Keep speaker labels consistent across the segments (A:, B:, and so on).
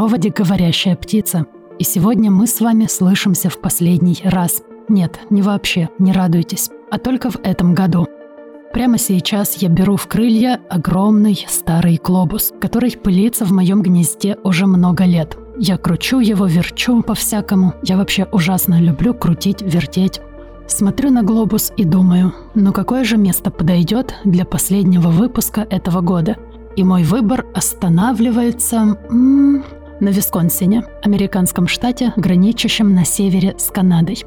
A: Проводе говорящая птица. И сегодня мы с вами слышимся в последний раз. Нет, не вообще, не радуйтесь, а только в этом году. Прямо сейчас я беру в крылья огромный старый глобус, который пылится в моем гнезде уже много лет. Я кручу его, верчу по-всякому. Я вообще ужасно люблю крутить, вертеть. Смотрю на глобус и думаю, ну какое же место подойдет для последнего выпуска этого года – и мой выбор останавливается м- на Висконсине, американском штате, граничащем на севере с Канадой.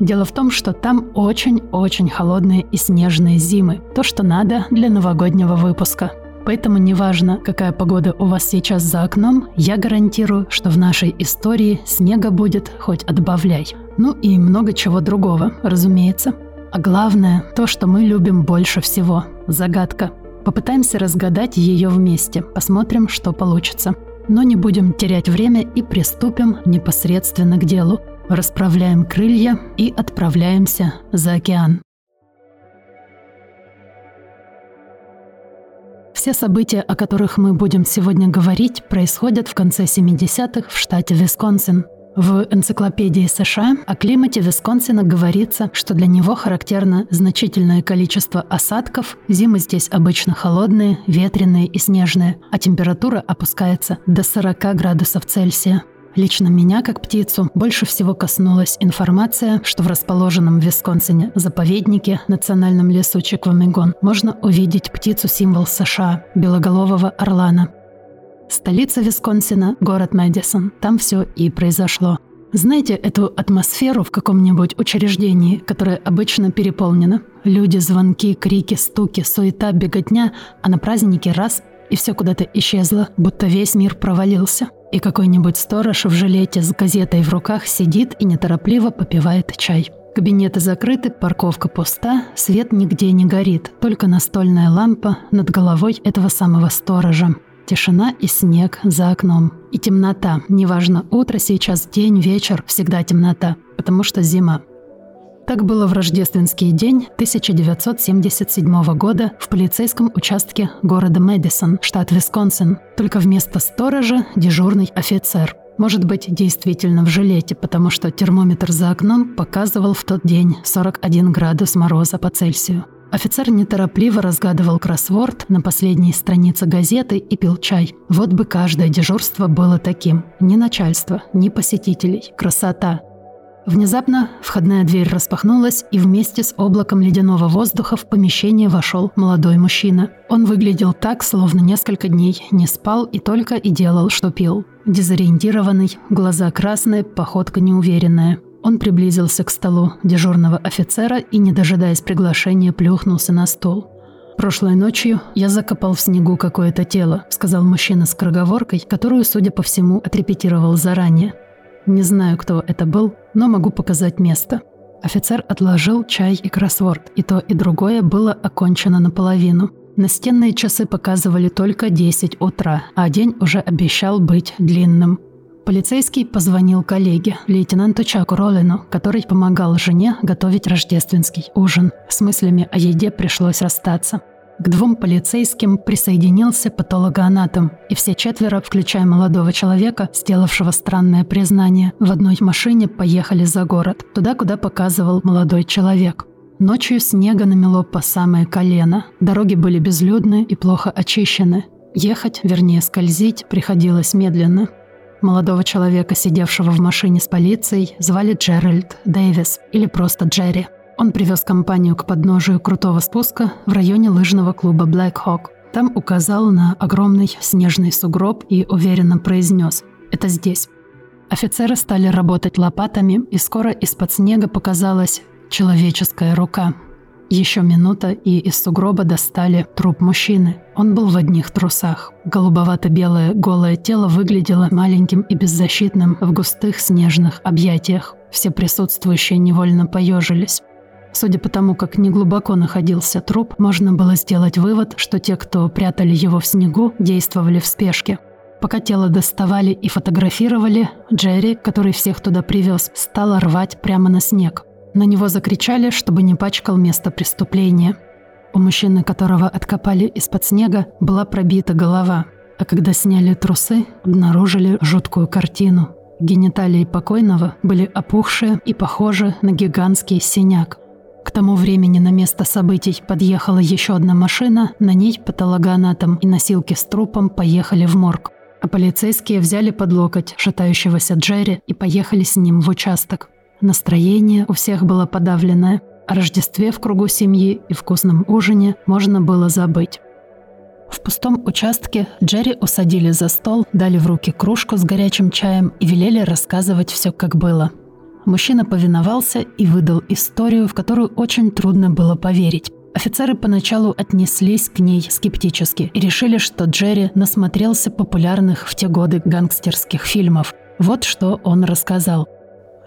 A: Дело в том, что там очень-очень холодные и снежные зимы. То, что надо для новогоднего выпуска. Поэтому неважно, какая погода у вас сейчас за окном, я гарантирую, что в нашей истории снега будет хоть отбавляй. Ну и много чего другого, разумеется. А главное, то, что мы любим больше всего – загадка – Попытаемся разгадать ее вместе, посмотрим, что получится. Но не будем терять время и приступим непосредственно к делу. Расправляем крылья и отправляемся за океан. Все события, о которых мы будем сегодня говорить, происходят в конце 70-х в штате Висконсин – в энциклопедии США о климате Висконсина говорится, что для него характерно значительное количество осадков, зимы здесь обычно холодные, ветреные и снежные, а температура опускается до 40 градусов Цельсия. Лично меня, как птицу, больше всего коснулась информация, что в расположенном в Висконсине заповеднике Национальном лесу Чиквамигон можно увидеть птицу-символ США – белоголового орлана – Столица Висконсина – город Мэдисон. Там все и произошло. Знаете эту атмосферу в каком-нибудь учреждении, которое обычно переполнено? Люди, звонки, крики, стуки, суета, беготня, а на празднике раз – и все куда-то исчезло, будто весь мир провалился. И какой-нибудь сторож в жилете с газетой в руках сидит и неторопливо попивает чай. Кабинеты закрыты, парковка пуста, свет нигде не горит, только настольная лампа над головой этого самого сторожа. Тишина и снег за окном. И темнота. Неважно, утро сейчас, день, вечер, всегда темнота. Потому что зима. Так было в рождественский день 1977 года в полицейском участке города Мэдисон, штат Висконсин. Только вместо сторожа дежурный офицер. Может быть, действительно в жилете, потому что термометр за окном показывал в тот день 41 градус мороза по Цельсию. Офицер неторопливо разгадывал кроссворд на последней странице газеты и пил чай. Вот бы каждое дежурство было таким. Ни начальства, ни посетителей. Красота. Внезапно входная дверь распахнулась, и вместе с облаком ледяного воздуха в помещение вошел молодой мужчина. Он выглядел так, словно несколько дней не спал и только и делал, что пил. Дезориентированный, глаза красные, походка неуверенная. Он приблизился к столу дежурного офицера и, не дожидаясь приглашения, плюхнулся на стол. «Прошлой ночью я закопал в снегу какое-то тело», — сказал мужчина с кроговоркой, которую, судя по всему, отрепетировал заранее. «Не знаю, кто это был, но могу показать место». Офицер отложил чай и кроссворд, и то, и другое было окончено наполовину. Настенные часы показывали только 10 утра, а день уже обещал быть длинным. Полицейский позвонил коллеге, лейтенанту Чаку Роллину, который помогал жене готовить рождественский ужин. С мыслями о еде пришлось расстаться. К двум полицейским присоединился патологоанатом, и все четверо, включая молодого человека, сделавшего странное признание, в одной машине поехали за город, туда, куда показывал молодой человек. Ночью снега намело по самое колено, дороги были безлюдны и плохо очищены. Ехать, вернее скользить, приходилось медленно – Молодого человека, сидевшего в машине с полицией, звали Джеральд Дэвис или просто Джерри. Он привез компанию к подножию крутого спуска в районе лыжного клуба Black Hawk. Там указал на огромный снежный сугроб и уверенно произнес «Это здесь». Офицеры стали работать лопатами, и скоро из-под снега показалась человеческая рука. Еще минута, и из сугроба достали труп мужчины. Он был в одних трусах. Голубовато-белое голое тело выглядело маленьким и беззащитным в густых снежных объятиях. Все присутствующие невольно поежились. Судя по тому, как неглубоко находился труп, можно было сделать вывод, что те, кто прятали его в снегу, действовали в спешке. Пока тело доставали и фотографировали, Джерри, который всех туда привез, стал рвать прямо на снег. На него закричали, чтобы не пачкал место преступления. У мужчины, которого откопали из-под снега, была пробита голова. А когда сняли трусы, обнаружили жуткую картину. Гениталии покойного были опухшие и похожи на гигантский синяк. К тому времени на место событий подъехала еще одна машина, на ней патологоанатом и носилки с трупом поехали в морг. А полицейские взяли под локоть шатающегося Джерри и поехали с ним в участок. Настроение у всех было подавленное. О Рождестве в кругу семьи и вкусном ужине можно было забыть. В пустом участке Джерри усадили за стол, дали в руки кружку с горячим чаем и велели рассказывать все, как было. Мужчина повиновался и выдал историю, в которую очень трудно было поверить. Офицеры поначалу отнеслись к ней скептически и решили, что Джерри насмотрелся популярных в те годы гангстерских фильмов. Вот что он рассказал –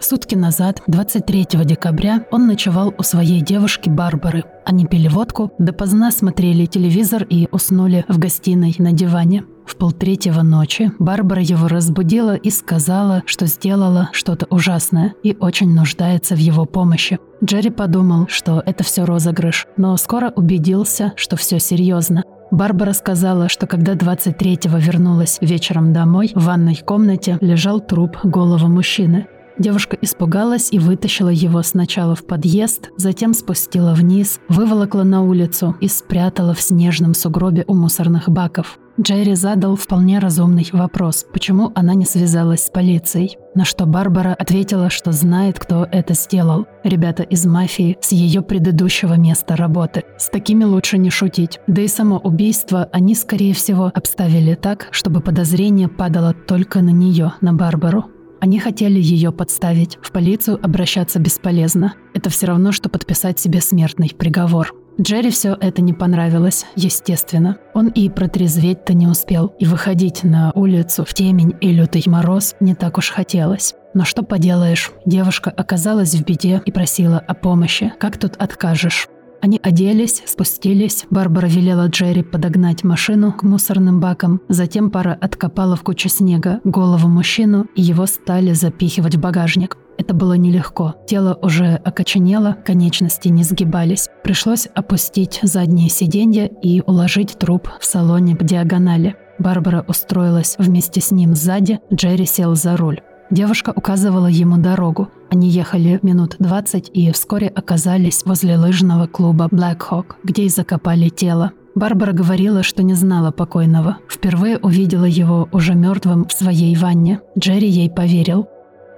A: Сутки назад, 23 декабря, он ночевал у своей девушки Барбары. Они пили водку, допоздна смотрели телевизор и уснули в гостиной на диване. В полтретьего ночи Барбара его разбудила и сказала, что сделала что-то ужасное и очень нуждается в его помощи. Джерри подумал, что это все розыгрыш, но скоро убедился, что все серьезно. Барбара сказала, что когда 23-го вернулась вечером домой, в ванной комнате лежал труп голого мужчины. Девушка испугалась и вытащила его сначала в подъезд, затем спустила вниз, выволокла на улицу и спрятала в снежном сугробе у мусорных баков. Джерри задал вполне разумный вопрос, почему она не связалась с полицией. На что Барбара ответила, что знает, кто это сделал. Ребята из мафии с ее предыдущего места работы. С такими лучше не шутить. Да и само убийство они, скорее всего, обставили так, чтобы подозрение падало только на нее, на Барбару. Они хотели ее подставить. В полицию обращаться бесполезно. Это все равно, что подписать себе смертный приговор. Джерри все это не понравилось, естественно. Он и протрезветь-то не успел, и выходить на улицу в темень и лютый мороз не так уж хотелось. Но что поделаешь, девушка оказалась в беде и просила о помощи. Как тут откажешь? Они оделись, спустились. Барбара велела Джерри подогнать машину к мусорным бакам. Затем пара откопала в куче снега голову мужчину, и его стали запихивать в багажник. Это было нелегко. Тело уже окоченело, конечности не сгибались. Пришлось опустить задние сиденья и уложить труп в салоне по диагонали. Барбара устроилась вместе с ним сзади, Джерри сел за руль. Девушка указывала ему дорогу. Они ехали минут 20 и вскоре оказались возле лыжного клуба Black Hawk, где и закопали тело. Барбара говорила, что не знала покойного. Впервые увидела его уже мертвым в своей ванне. Джерри ей поверил.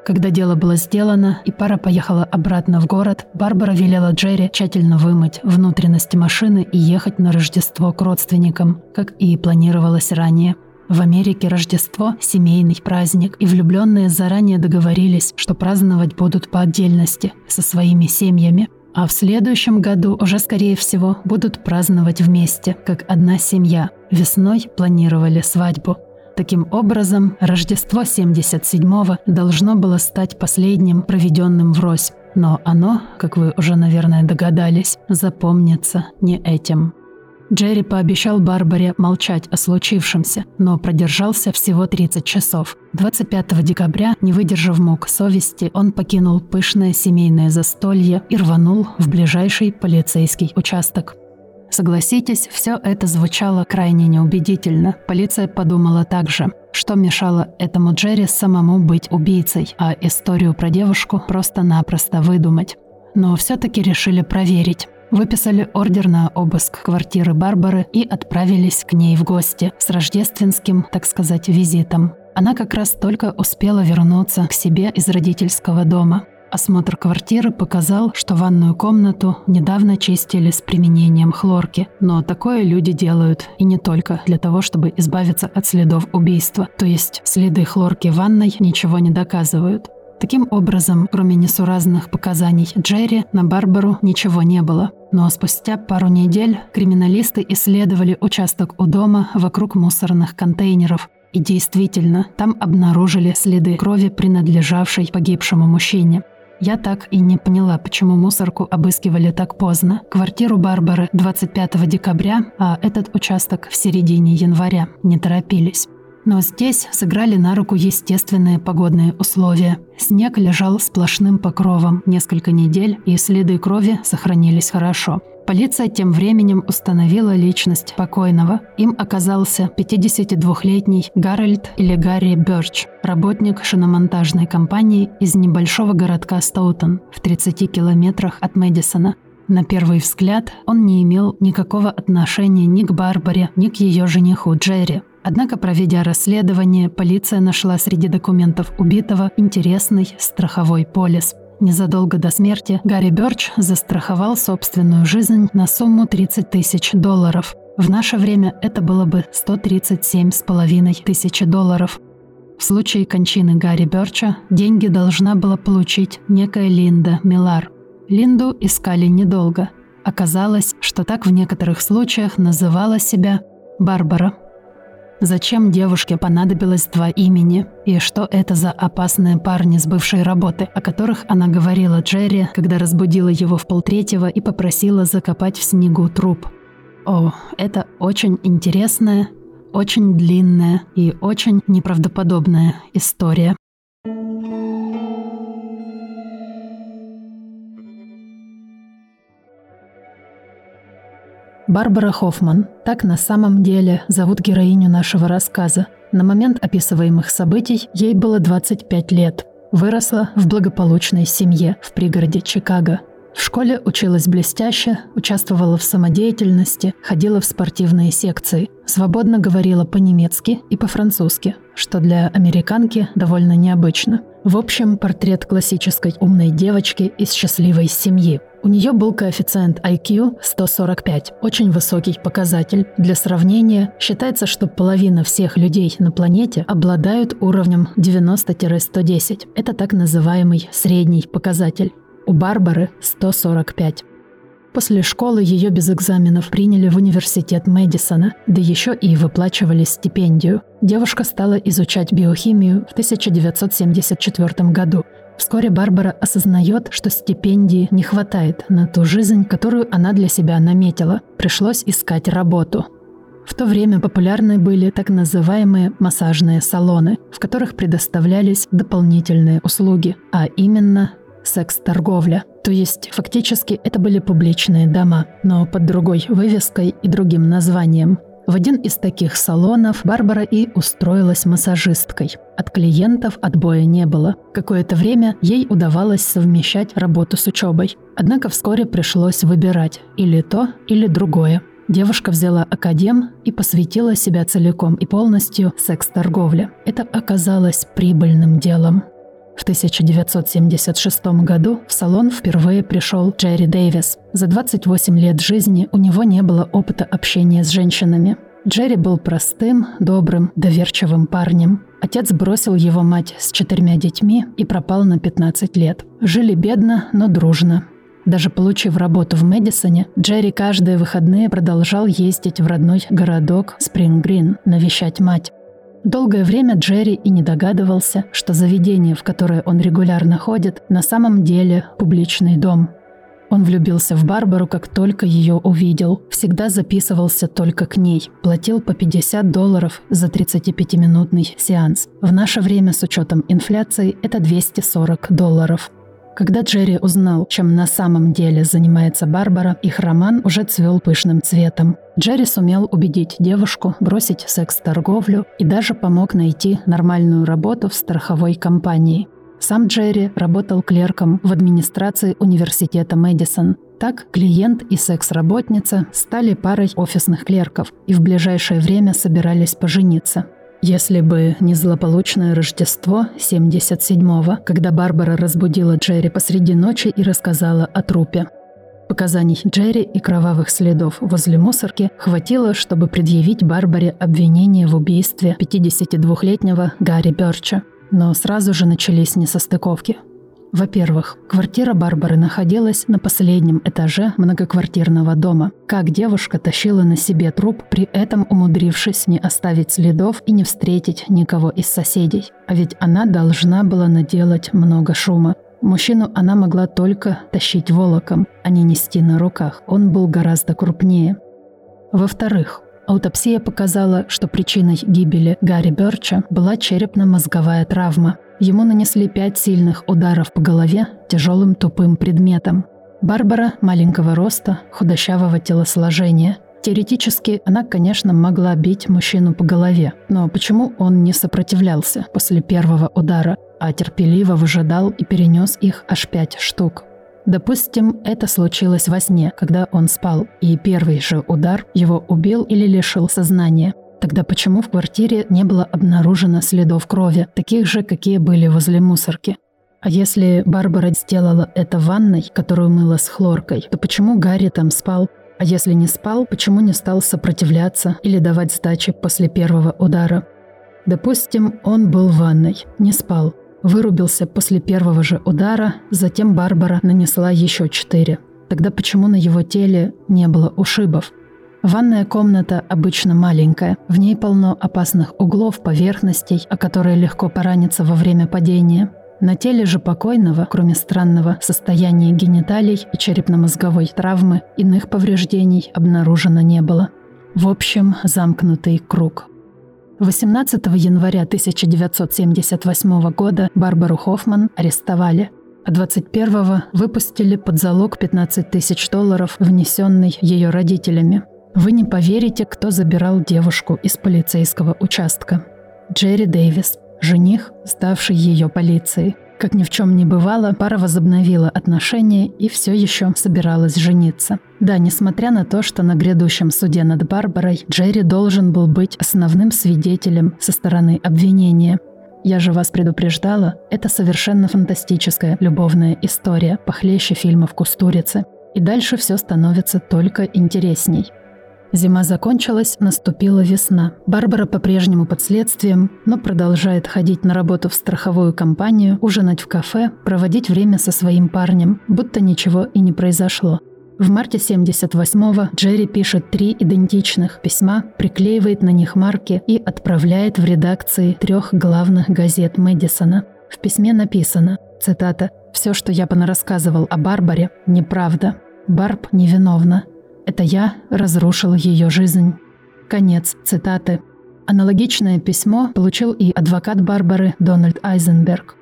A: Когда дело было сделано и пара поехала обратно в город, Барбара велела Джерри тщательно вымыть внутренности машины и ехать на Рождество к родственникам, как и планировалось ранее. В Америке Рождество – семейный праздник, и влюбленные заранее договорились, что праздновать будут по отдельности, со своими семьями. А в следующем году уже, скорее всего, будут праздновать вместе, как одна семья. Весной планировали свадьбу. Таким образом, Рождество 77-го должно было стать последним, проведенным врозь. Но оно, как вы уже, наверное, догадались, запомнится не этим. Джерри пообещал Барбаре молчать о случившемся, но продержался всего 30 часов. 25 декабря, не выдержав мук совести, он покинул пышное семейное застолье и рванул в ближайший полицейский участок. Согласитесь, все это звучало крайне неубедительно. Полиция подумала так же. Что мешало этому Джерри самому быть убийцей, а историю про девушку просто-напросто выдумать. Но все-таки решили проверить. Выписали ордер на обыск квартиры Барбары и отправились к ней в гости с рождественским, так сказать, визитом. Она как раз только успела вернуться к себе из родительского дома. Осмотр квартиры показал, что ванную комнату недавно чистили с применением хлорки. Но такое люди делают и не только для того, чтобы избавиться от следов убийства. То есть следы хлорки в ванной ничего не доказывают. Таким образом, кроме несуразных показаний Джерри, на Барбару ничего не было. Но спустя пару недель криминалисты исследовали участок у дома вокруг мусорных контейнеров. И действительно, там обнаружили следы крови, принадлежавшей погибшему мужчине. Я так и не поняла, почему мусорку обыскивали так поздно. Квартиру Барбары 25 декабря, а этот участок в середине января. Не торопились. Но здесь сыграли на руку естественные погодные условия. Снег лежал сплошным покровом несколько недель, и следы крови сохранились хорошо. Полиция тем временем установила личность покойного. Им оказался 52-летний Гарольд или Гарри Бёрч, работник шиномонтажной компании из небольшого городка Стоутон в 30 километрах от Мэдисона. На первый взгляд он не имел никакого отношения ни к Барбаре, ни к ее жениху Джерри. Однако, проведя расследование, полиция нашла среди документов убитого интересный страховой полис. Незадолго до смерти Гарри Бёрч застраховал собственную жизнь на сумму 30 тысяч долларов. В наше время это было бы 137,5 тысяч долларов. В случае кончины Гарри Бёрча деньги должна была получить некая Линда Милар. Линду искали недолго. Оказалось, что так в некоторых случаях называла себя Барбара. Зачем девушке понадобилось два имени? И что это за опасные парни с бывшей работы, о которых она говорила Джерри, когда разбудила его в полтретьего и попросила закопать в снегу труп? О, это очень интересная, очень длинная и очень неправдоподобная история. Барбара Хоффман. Так на самом деле зовут героиню нашего рассказа. На момент описываемых событий ей было 25 лет. Выросла в благополучной семье в пригороде Чикаго. В школе училась блестяще, участвовала в самодеятельности, ходила в спортивные секции, свободно говорила по-немецки и по-французски, что для американки довольно необычно. В общем, портрет классической умной девочки из счастливой семьи. У нее был коэффициент IQ 145, очень высокий показатель. Для сравнения, считается, что половина всех людей на планете обладают уровнем 90-110. Это так называемый средний показатель. У Барбары 145. После школы ее без экзаменов приняли в университет Мэдисона, да еще и выплачивали стипендию. Девушка стала изучать биохимию в 1974 году. Вскоре Барбара осознает, что стипендии не хватает на ту жизнь, которую она для себя наметила. Пришлось искать работу. В то время популярны были так называемые массажные салоны, в которых предоставлялись дополнительные услуги, а именно секс-торговля. То есть фактически это были публичные дома, но под другой вывеской и другим названием. В один из таких салонов Барбара и устроилась массажисткой. От клиентов отбоя не было. Какое-то время ей удавалось совмещать работу с учебой. Однако вскоре пришлось выбирать или то, или другое. Девушка взяла академ и посвятила себя целиком и полностью секс-торговле. Это оказалось прибыльным делом. В 1976 году в салон впервые пришел Джерри Дэвис. За 28 лет жизни у него не было опыта общения с женщинами. Джерри был простым, добрым, доверчивым парнем. Отец бросил его мать с четырьмя детьми и пропал на 15 лет. Жили бедно, но дружно. Даже получив работу в Мэдисоне, Джерри каждые выходные продолжал ездить в родной городок Спринг-Грин навещать мать. Долгое время Джерри и не догадывался, что заведение, в которое он регулярно ходит, на самом деле публичный дом. Он влюбился в Барбару, как только ее увидел. Всегда записывался только к ней. Платил по 50 долларов за 35-минутный сеанс. В наше время с учетом инфляции это 240 долларов. Когда Джерри узнал, чем на самом деле занимается Барбара, их роман уже цвел пышным цветом. Джерри сумел убедить девушку бросить секс-торговлю и даже помог найти нормальную работу в страховой компании. Сам Джерри работал клерком в администрации университета Мэдисон. Так клиент и секс-работница стали парой офисных клерков и в ближайшее время собирались пожениться. Если бы не злополучное Рождество 77-го, когда Барбара разбудила Джерри посреди ночи и рассказала о трупе. Показаний Джерри и кровавых следов возле мусорки хватило, чтобы предъявить Барбаре обвинение в убийстве 52-летнего Гарри Бёрча. Но сразу же начались несостыковки. Во-первых, квартира Барбары находилась на последнем этаже многоквартирного дома. Как девушка тащила на себе труп, при этом умудрившись не оставить следов и не встретить никого из соседей. А ведь она должна была наделать много шума. Мужчину она могла только тащить волоком, а не нести на руках. Он был гораздо крупнее. Во-вторых, аутопсия показала, что причиной гибели Гарри Бёрча была черепно-мозговая травма. Ему нанесли пять сильных ударов по голове тяжелым тупым предметом. Барбара маленького роста, худощавого телосложения. Теоретически она, конечно, могла бить мужчину по голове, но почему он не сопротивлялся после первого удара? а терпеливо выжидал и перенес их аж пять штук. Допустим, это случилось во сне, когда он спал, и первый же удар его убил или лишил сознания. Тогда почему в квартире не было обнаружено следов крови, таких же, какие были возле мусорки? А если Барбара сделала это ванной, которую мыла с хлоркой, то почему Гарри там спал? А если не спал, почему не стал сопротивляться или давать сдачи после первого удара? Допустим, он был в ванной, не спал, Вырубился после первого же удара, затем Барбара нанесла еще четыре. Тогда почему на его теле не было ушибов? Ванная комната обычно маленькая, в ней полно опасных углов, поверхностей, о которые легко пораниться во время падения. На теле же покойного, кроме странного состояния гениталий и черепно-мозговой травмы, иных повреждений обнаружено не было. В общем, замкнутый круг – 18 января 1978 года Барбару Хоффман арестовали, а 21-го выпустили под залог 15 тысяч долларов, внесенный ее родителями. Вы не поверите, кто забирал девушку из полицейского участка. Джерри Дэвис, жених, сдавший ее полиции – как ни в чем не бывало, пара возобновила отношения и все еще собиралась жениться. Да, несмотря на то, что на грядущем суде над Барбарой Джерри должен был быть основным свидетелем со стороны обвинения. Я же вас предупреждала, это совершенно фантастическая любовная история, похлеще фильмов «Кустурицы». И дальше все становится только интересней. Зима закончилась, наступила весна. Барбара по-прежнему под следствием, но продолжает ходить на работу в страховую компанию, ужинать в кафе, проводить время со своим парнем, будто ничего и не произошло. В марте 78-го Джерри пишет три идентичных письма, приклеивает на них марки и отправляет в редакции трех главных газет Мэдисона. В письме написано, цитата, «Все, что я понарассказывал о Барбаре, неправда. Барб невиновна. Это я разрушил ее жизнь. Конец цитаты. Аналогичное письмо получил и адвокат Барбары Дональд Айзенберг.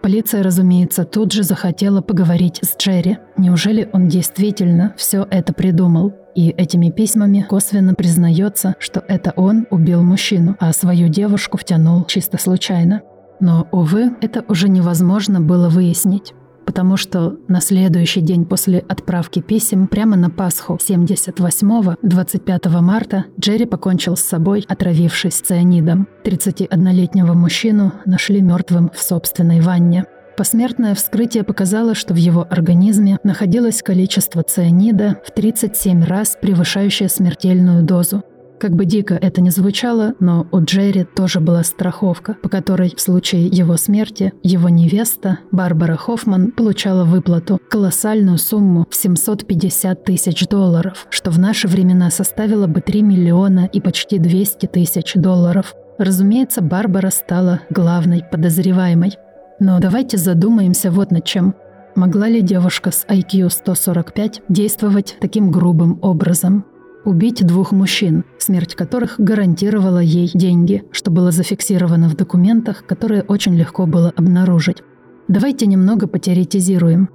A: Полиция, разумеется, тут же захотела поговорить с Джерри. Неужели он действительно все это придумал? И этими письмами косвенно признается, что это он убил мужчину, а свою девушку втянул чисто случайно. Но, увы, это уже невозможно было выяснить потому что на следующий день после отправки писем, прямо на Пасху 78-го, 25 марта, Джерри покончил с собой, отравившись цианидом. 31-летнего мужчину нашли мертвым в собственной ванне. Посмертное вскрытие показало, что в его организме находилось количество цианида в 37 раз превышающее смертельную дозу. Как бы дико это ни звучало, но у Джерри тоже была страховка, по которой в случае его смерти его невеста Барбара Хоффман получала выплату, колоссальную сумму в 750 тысяч долларов, что в наши времена составило бы 3 миллиона и почти 200 тысяч долларов. Разумеется, Барбара стала главной подозреваемой. Но давайте задумаемся вот над чем. Могла ли девушка с IQ 145 действовать таким грубым образом? Убить двух мужчин, смерть которых гарантировала ей деньги, что было зафиксировано в документах, которые очень легко было обнаружить. Давайте немного потеоретизируем.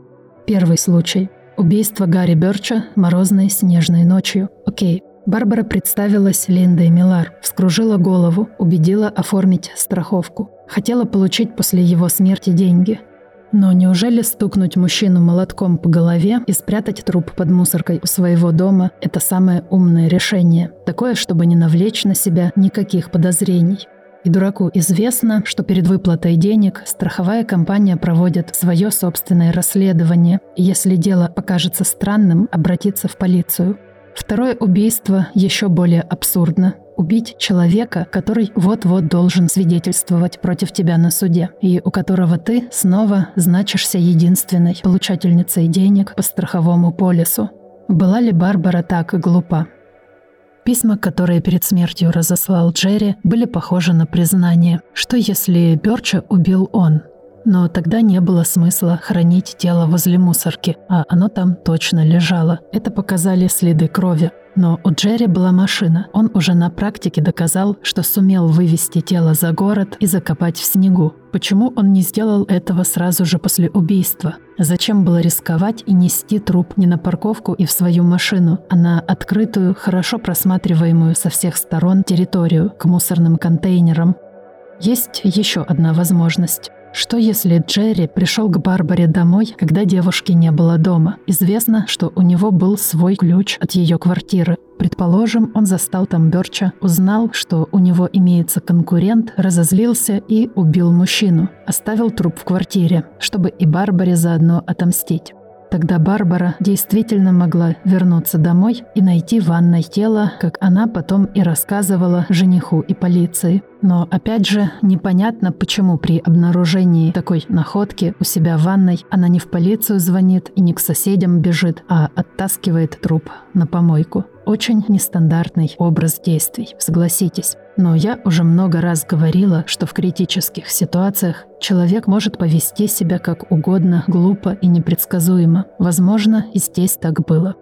A: Первый случай. Убийство Гарри Бёрча морозной снежной ночью. Окей. Барбара представилась Линдой Милар, вскружила голову, убедила оформить страховку. Хотела получить после его смерти деньги – но неужели стукнуть мужчину молотком по голове и спрятать труп под мусоркой у своего дома – это самое умное решение? Такое, чтобы не навлечь на себя никаких подозрений. И дураку известно, что перед выплатой денег страховая компания проводит свое собственное расследование, и если дело покажется странным, обратиться в полицию. Второе убийство еще более абсурдно. Убить человека, который вот-вот должен свидетельствовать против тебя на суде, и у которого ты снова значишься единственной получательницей денег по страховому полису. Была ли Барбара так глупа? Письма, которые перед смертью разослал Джерри, были похожи на признание, что если Бёрча убил он. Но тогда не было смысла хранить тело возле мусорки, а оно там точно лежало. Это показали следы крови. Но у Джерри была машина. Он уже на практике доказал, что сумел вывести тело за город и закопать в снегу. Почему он не сделал этого сразу же после убийства? Зачем было рисковать и нести труп не на парковку и в свою машину, а на открытую, хорошо просматриваемую со всех сторон территорию к мусорным контейнерам? Есть еще одна возможность. Что если Джерри пришел к Барбаре домой, когда девушки не было дома? Известно, что у него был свой ключ от ее квартиры. Предположим, он застал там Берча, узнал, что у него имеется конкурент, разозлился и убил мужчину. Оставил труп в квартире, чтобы и Барбаре заодно отомстить. Тогда Барбара действительно могла вернуться домой и найти в ванной тело, как она потом и рассказывала жениху и полиции. Но опять же, непонятно, почему при обнаружении такой находки у себя в ванной она не в полицию звонит и не к соседям бежит, а оттаскивает труп на помойку. Очень нестандартный образ действий, согласитесь. Но я уже много раз говорила, что в критических ситуациях человек может повести себя как угодно, глупо и непредсказуемо. Возможно, и здесь так было.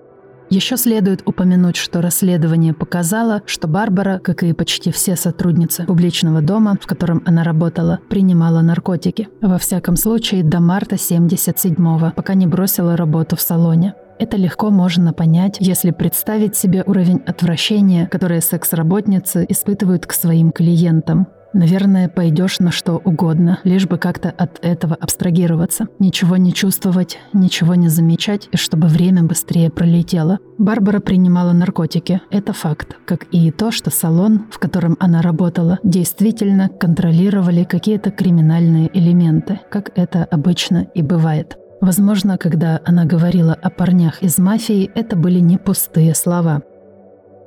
A: Еще следует упомянуть, что расследование показало, что Барбара, как и почти все сотрудницы публичного дома, в котором она работала, принимала наркотики. Во всяком случае, до марта 77-го, пока не бросила работу в салоне. Это легко можно понять, если представить себе уровень отвращения, которое секс-работницы испытывают к своим клиентам. Наверное, пойдешь на что угодно, лишь бы как-то от этого абстрагироваться. Ничего не чувствовать, ничего не замечать, и чтобы время быстрее пролетело. Барбара принимала наркотики, это факт. Как и то, что салон, в котором она работала, действительно контролировали какие-то криминальные элементы, как это обычно и бывает. Возможно, когда она говорила о парнях из мафии, это были не пустые слова.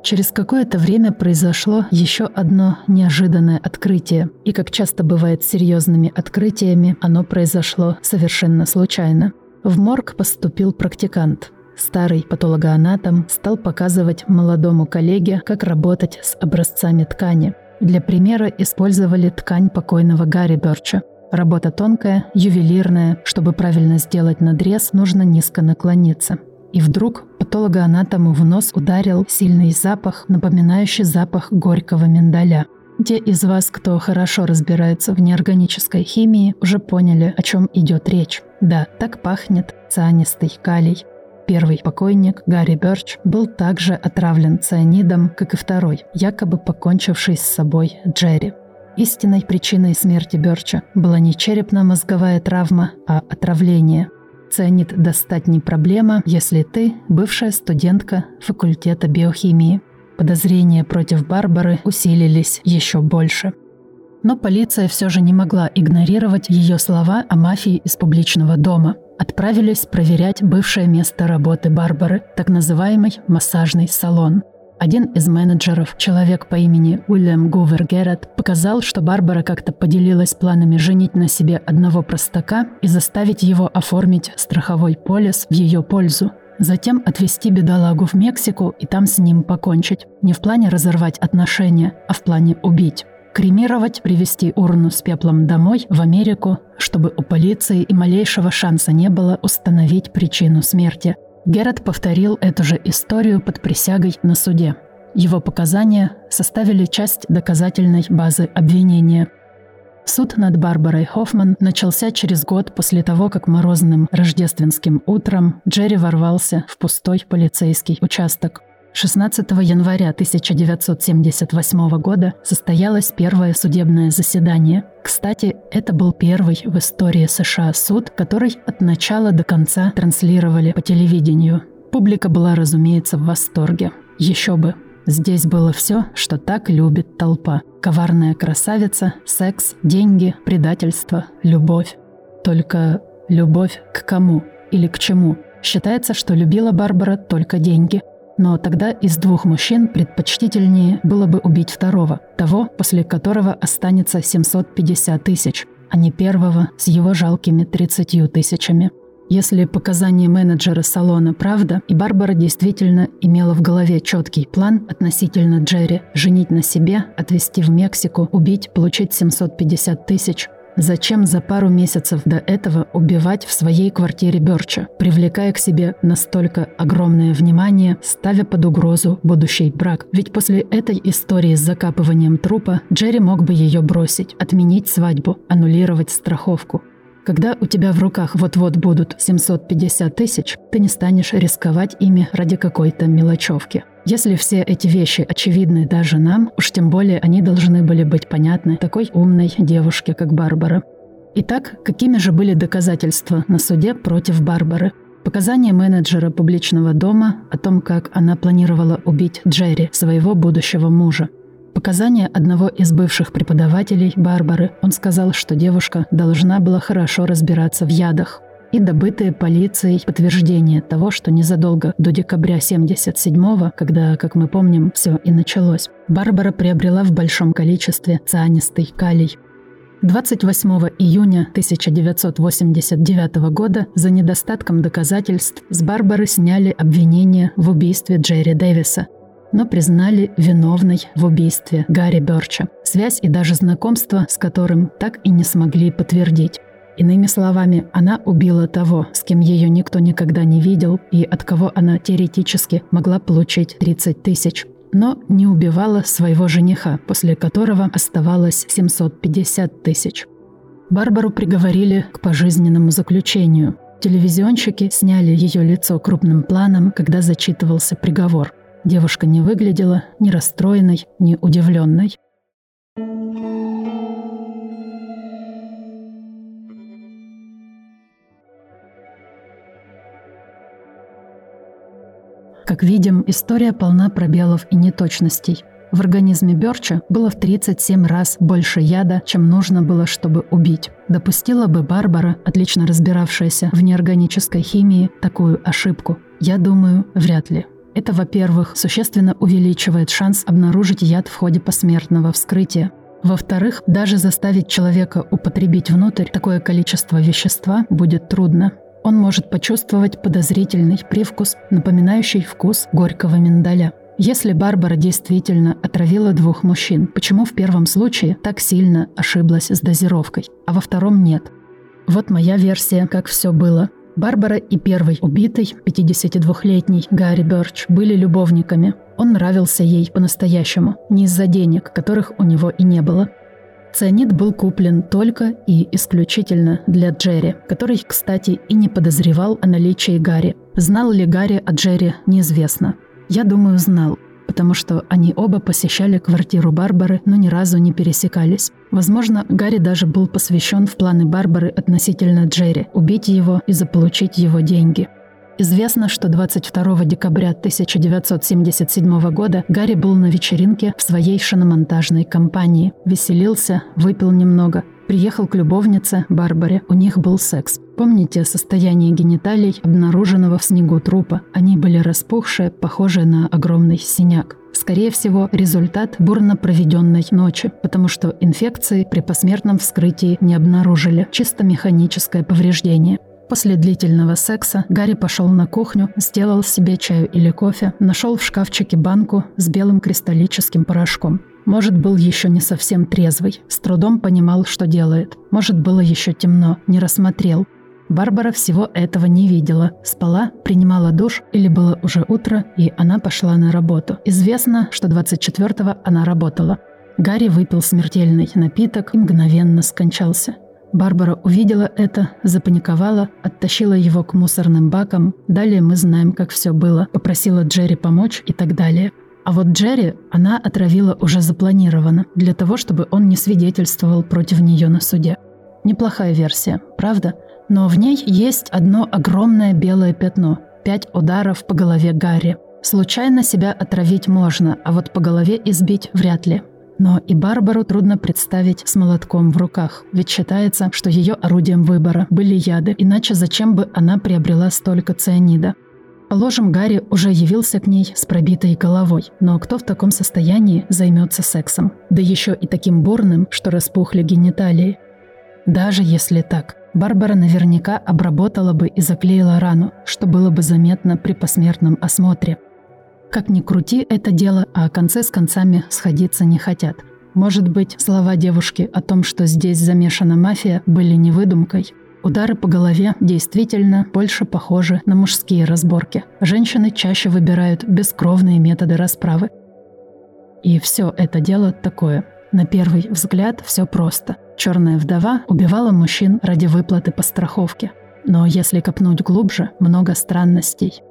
A: Через какое-то время произошло еще одно неожиданное открытие. И как часто бывает с серьезными открытиями, оно произошло совершенно случайно. В морг поступил практикант. Старый патологоанатом стал показывать молодому коллеге, как работать с образцами ткани. Для примера использовали ткань покойного Гарри Бёрча – Работа тонкая, ювелирная. Чтобы правильно сделать надрез, нужно низко наклониться. И вдруг патологоанатому в нос ударил сильный запах, напоминающий запах горького миндаля. Те из вас, кто хорошо разбирается в неорганической химии, уже поняли, о чем идет речь. Да, так пахнет цианистый калий. Первый покойник, Гарри Бёрч, был также отравлен цианидом, как и второй, якобы покончивший с собой Джерри. Истинной причиной смерти Бёрча была не черепно-мозговая травма, а отравление. Цианид достать не проблема, если ты бывшая студентка факультета биохимии. Подозрения против Барбары усилились еще больше. Но полиция все же не могла игнорировать ее слова о мафии из публичного дома. Отправились проверять бывшее место работы Барбары, так называемый массажный салон – один из менеджеров, человек по имени Уильям Гувер Геррет, показал, что Барбара как-то поделилась планами женить на себе одного простака и заставить его оформить страховой полис в ее пользу. Затем отвезти бедолагу в Мексику и там с ним покончить. Не в плане разорвать отношения, а в плане убить. Кремировать, привезти урну с пеплом домой, в Америку, чтобы у полиции и малейшего шанса не было установить причину смерти. Герат повторил эту же историю под присягой на суде. Его показания составили часть доказательной базы обвинения. Суд над Барбарой Хоффман начался через год после того, как морозным рождественским утром Джерри ворвался в пустой полицейский участок – 16 января 1978 года состоялось первое судебное заседание. Кстати, это был первый в истории США суд, который от начала до конца транслировали по телевидению. Публика была, разумеется, в восторге. Еще бы. Здесь было все, что так любит толпа. Коварная красавица, секс, деньги, предательство, любовь. Только любовь к кому или к чему? Считается, что любила Барбара только деньги. Но тогда из двух мужчин предпочтительнее было бы убить второго, того, после которого останется 750 тысяч, а не первого с его жалкими 30 тысячами. Если показания менеджера салона правда, и Барбара действительно имела в голове четкий план относительно Джерри – женить на себе, отвезти в Мексику, убить, получить 750 тысяч, Зачем за пару месяцев до этого убивать в своей квартире Бёрча, привлекая к себе настолько огромное внимание, ставя под угрозу будущий брак? Ведь после этой истории с закапыванием трупа Джерри мог бы ее бросить, отменить свадьбу, аннулировать страховку. Когда у тебя в руках вот-вот будут 750 тысяч, ты не станешь рисковать ими ради какой-то мелочевки. Если все эти вещи очевидны даже нам, уж тем более они должны были быть понятны такой умной девушке, как Барбара. Итак, какими же были доказательства на суде против Барбары? Показания менеджера публичного дома о том, как она планировала убить Джерри, своего будущего мужа. Показания одного из бывших преподавателей Барбары. Он сказал, что девушка должна была хорошо разбираться в ядах. И добытые полицией подтверждения того, что незадолго до декабря 77-го, когда, как мы помним, все и началось, Барбара приобрела в большом количестве цианистый калий. 28 июня 1989 года за недостатком доказательств с Барбары сняли обвинение в убийстве Джерри Дэвиса, но признали виновной в убийстве Гарри Бёрча, связь и даже знакомство с которым так и не смогли подтвердить. Иными словами, она убила того, с кем ее никто никогда не видел и от кого она теоретически могла получить 30 тысяч. Но не убивала своего жениха, после которого оставалось 750 тысяч. Барбару приговорили к пожизненному заключению. Телевизионщики сняли ее лицо крупным планом, когда зачитывался приговор – Девушка не выглядела ни расстроенной, ни удивленной. Как видим, история полна пробелов и неточностей. В организме Бёрча было в 37 раз больше яда, чем нужно было, чтобы убить. Допустила бы Барбара, отлично разбиравшаяся в неорганической химии, такую ошибку? Я думаю, вряд ли. Это, во-первых, существенно увеличивает шанс обнаружить яд в ходе посмертного вскрытия. Во-вторых, даже заставить человека употребить внутрь такое количество вещества будет трудно. Он может почувствовать подозрительный привкус, напоминающий вкус горького миндаля. Если Барбара действительно отравила двух мужчин, почему в первом случае так сильно ошиблась с дозировкой, а во втором нет? Вот моя версия, как все было. Барбара и первый убитый, 52-летний Гарри Бёрч, были любовниками. Он нравился ей по-настоящему, не из-за денег, которых у него и не было. Цианид был куплен только и исключительно для Джерри, который, кстати, и не подозревал о наличии Гарри. Знал ли Гарри о Джерри, неизвестно. Я думаю, знал потому что они оба посещали квартиру Барбары, но ни разу не пересекались. Возможно, Гарри даже был посвящен в планы Барбары относительно Джерри – убить его и заполучить его деньги. Известно, что 22 декабря 1977 года Гарри был на вечеринке в своей шиномонтажной компании. Веселился, выпил немного, приехал к любовнице Барбаре, у них был секс. Помните состояние гениталий, обнаруженного в снегу трупа? Они были распухшие, похожие на огромный синяк. Скорее всего, результат бурно проведенной ночи, потому что инфекции при посмертном вскрытии не обнаружили, чисто механическое повреждение. После длительного секса Гарри пошел на кухню, сделал себе чаю или кофе, нашел в шкафчике банку с белым кристаллическим порошком. Может, был еще не совсем трезвый, с трудом понимал, что делает. Может, было еще темно, не рассмотрел. Барбара всего этого не видела. Спала, принимала душ или было уже утро, и она пошла на работу. Известно, что 24-го она работала. Гарри выпил смертельный напиток и мгновенно скончался. Барбара увидела это, запаниковала, оттащила его к мусорным бакам. Далее мы знаем, как все было. Попросила Джерри помочь и так далее. А вот Джерри она отравила уже запланированно, для того, чтобы он не свидетельствовал против нее на суде. Неплохая версия, правда? Но в ней есть одно огромное белое пятно – пять ударов по голове Гарри. Случайно себя отравить можно, а вот по голове избить вряд ли. Но и Барбару трудно представить с молотком в руках, ведь считается, что ее орудием выбора были яды, иначе зачем бы она приобрела столько цианида? Положим, Гарри уже явился к ней с пробитой головой, но кто в таком состоянии займется сексом? Да еще и таким бурным, что распухли гениталии. Даже если так, Барбара наверняка обработала бы и заклеила рану, что было бы заметно при посмертном осмотре. Как ни крути это дело, а концы с концами сходиться не хотят. Может быть, слова девушки о том, что здесь замешана мафия, были не выдумкой – Удары по голове действительно больше похожи на мужские разборки. Женщины чаще выбирают бескровные методы расправы. И все это дело такое. На первый взгляд все просто. Черная вдова убивала мужчин ради выплаты по страховке. Но если копнуть глубже, много странностей.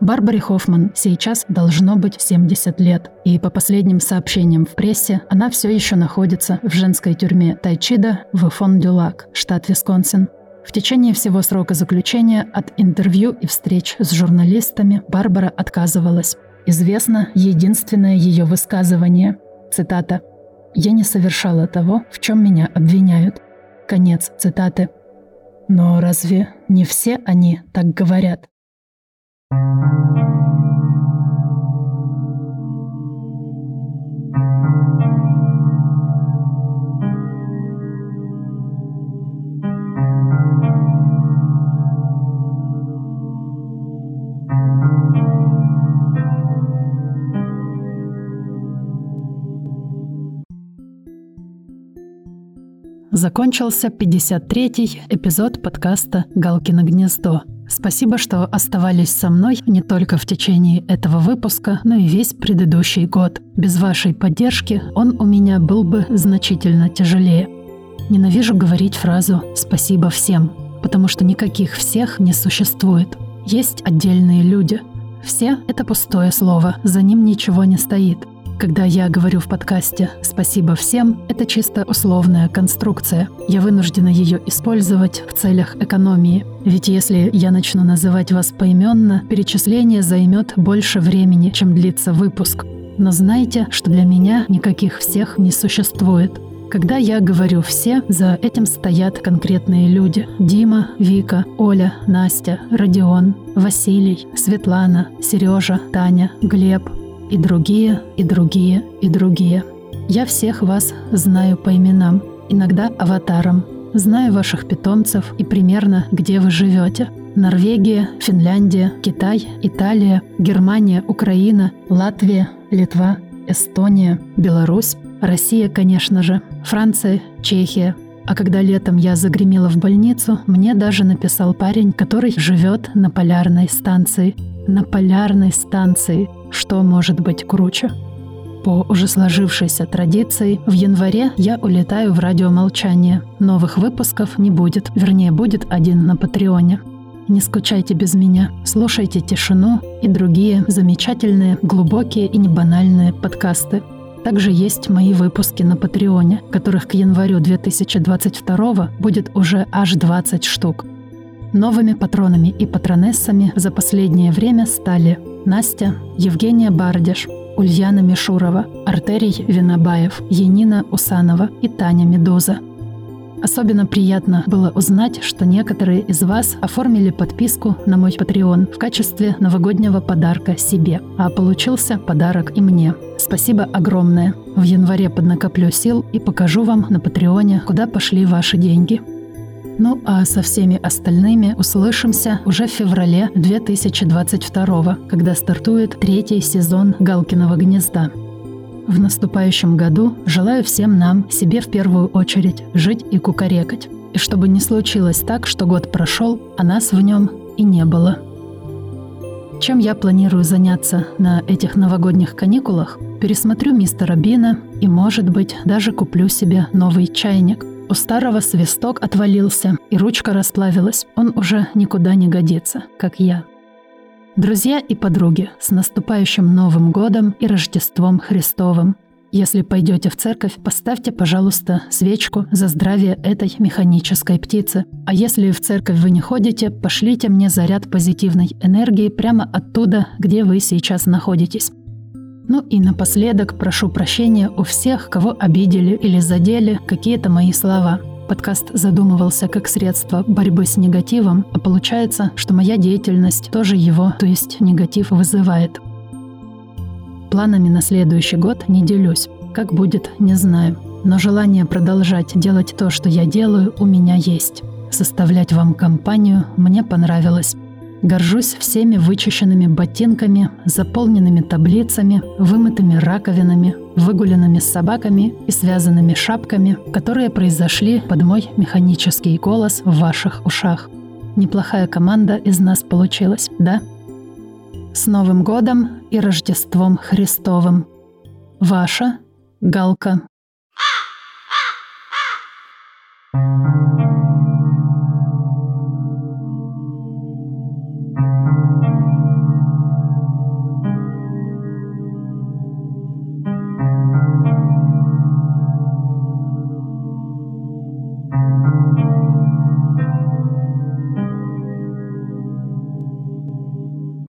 A: Барбаре Хоффман сейчас должно быть 70 лет, и по последним сообщениям в прессе она все еще находится в женской тюрьме Тайчида в Фон-Дюлак, штат Висконсин. В течение всего срока заключения от интервью и встреч с журналистами Барбара отказывалась. Известно единственное ее высказывание. Цитата. «Я не совершала того, в чем меня обвиняют». Конец цитаты. Но разве не все они так говорят? Закончился 53-й эпизод подкаста «Галкино гнездо». Спасибо, что оставались со мной не только в течение этого выпуска, но и весь предыдущий год. Без вашей поддержки он у меня был бы значительно тяжелее. Ненавижу говорить фразу «спасибо всем», потому что никаких всех не существует. Есть отдельные люди. Все — это пустое слово, за ним ничего не стоит. Когда я говорю в подкасте «спасибо всем», это чисто условная конструкция. Я вынуждена ее использовать в целях экономии. Ведь если я начну называть вас поименно, перечисление займет больше времени, чем длится выпуск. Но знайте, что для меня никаких всех не существует. Когда я говорю «все», за этим стоят конкретные люди. Дима, Вика, Оля, Настя, Родион, Василий, Светлана, Сережа, Таня, Глеб, и другие, и другие, и другие. Я всех вас знаю по именам, иногда аватаром. Знаю ваших питомцев и примерно, где вы живете. Норвегия, Финляндия, Китай, Италия, Германия, Украина, Латвия, Литва, Эстония, Беларусь, Россия, конечно же, Франция, Чехия. А когда летом я загремела в больницу, мне даже написал парень, который живет на полярной станции. На полярной станции – что может быть круче? По уже сложившейся традиции, в январе я улетаю в радиомолчание. Новых выпусков не будет, вернее, будет один на Патреоне. Не скучайте без меня, слушайте «Тишину» и другие замечательные, глубокие и небанальные подкасты. Также есть мои выпуски на Патреоне, которых к январю 2022 будет уже аж 20 штук. Новыми патронами и патронессами за последнее время стали Настя, Евгения Бардиш, Ульяна Мишурова, Артерий Винобаев, Янина Усанова и Таня Медуза. Особенно приятно было узнать, что некоторые из вас оформили подписку на мой Patreon в качестве новогоднего подарка себе, а получился подарок и мне. Спасибо огромное. В январе поднакоплю сил и покажу вам на Патреоне, куда пошли ваши деньги. Ну а со всеми остальными услышимся уже в феврале 2022, когда стартует третий сезон «Галкиного гнезда». В наступающем году желаю всем нам, себе в первую очередь, жить и кукарекать. И чтобы не случилось так, что год прошел, а нас в нем и не было. Чем я планирую заняться на этих новогодних каникулах? Пересмотрю мистера Бина и, может быть, даже куплю себе новый чайник. У старого свисток отвалился, и ручка расплавилась. Он уже никуда не годится, как я. Друзья и подруги, с наступающим Новым годом и Рождеством Христовым. Если пойдете в церковь, поставьте, пожалуйста, свечку за здравие этой механической птицы. А если в церковь вы не ходите, пошлите мне заряд позитивной энергии прямо оттуда, где вы сейчас находитесь. Ну и напоследок прошу прощения у всех, кого обидели или задели какие-то мои слова. Подкаст задумывался как средство борьбы с негативом, а получается, что моя деятельность тоже его, то есть негатив, вызывает. Планами на следующий год не делюсь. Как будет, не знаю. Но желание продолжать делать то, что я делаю, у меня есть. Составлять вам компанию мне понравилось. Горжусь всеми вычищенными ботинками, заполненными таблицами, вымытыми раковинами, выгуленными собаками и связанными шапками, которые произошли под мой механический голос в ваших ушах. Неплохая команда из нас получилась, да? С Новым годом и Рождеством Христовым! Ваша Галка. Thank you.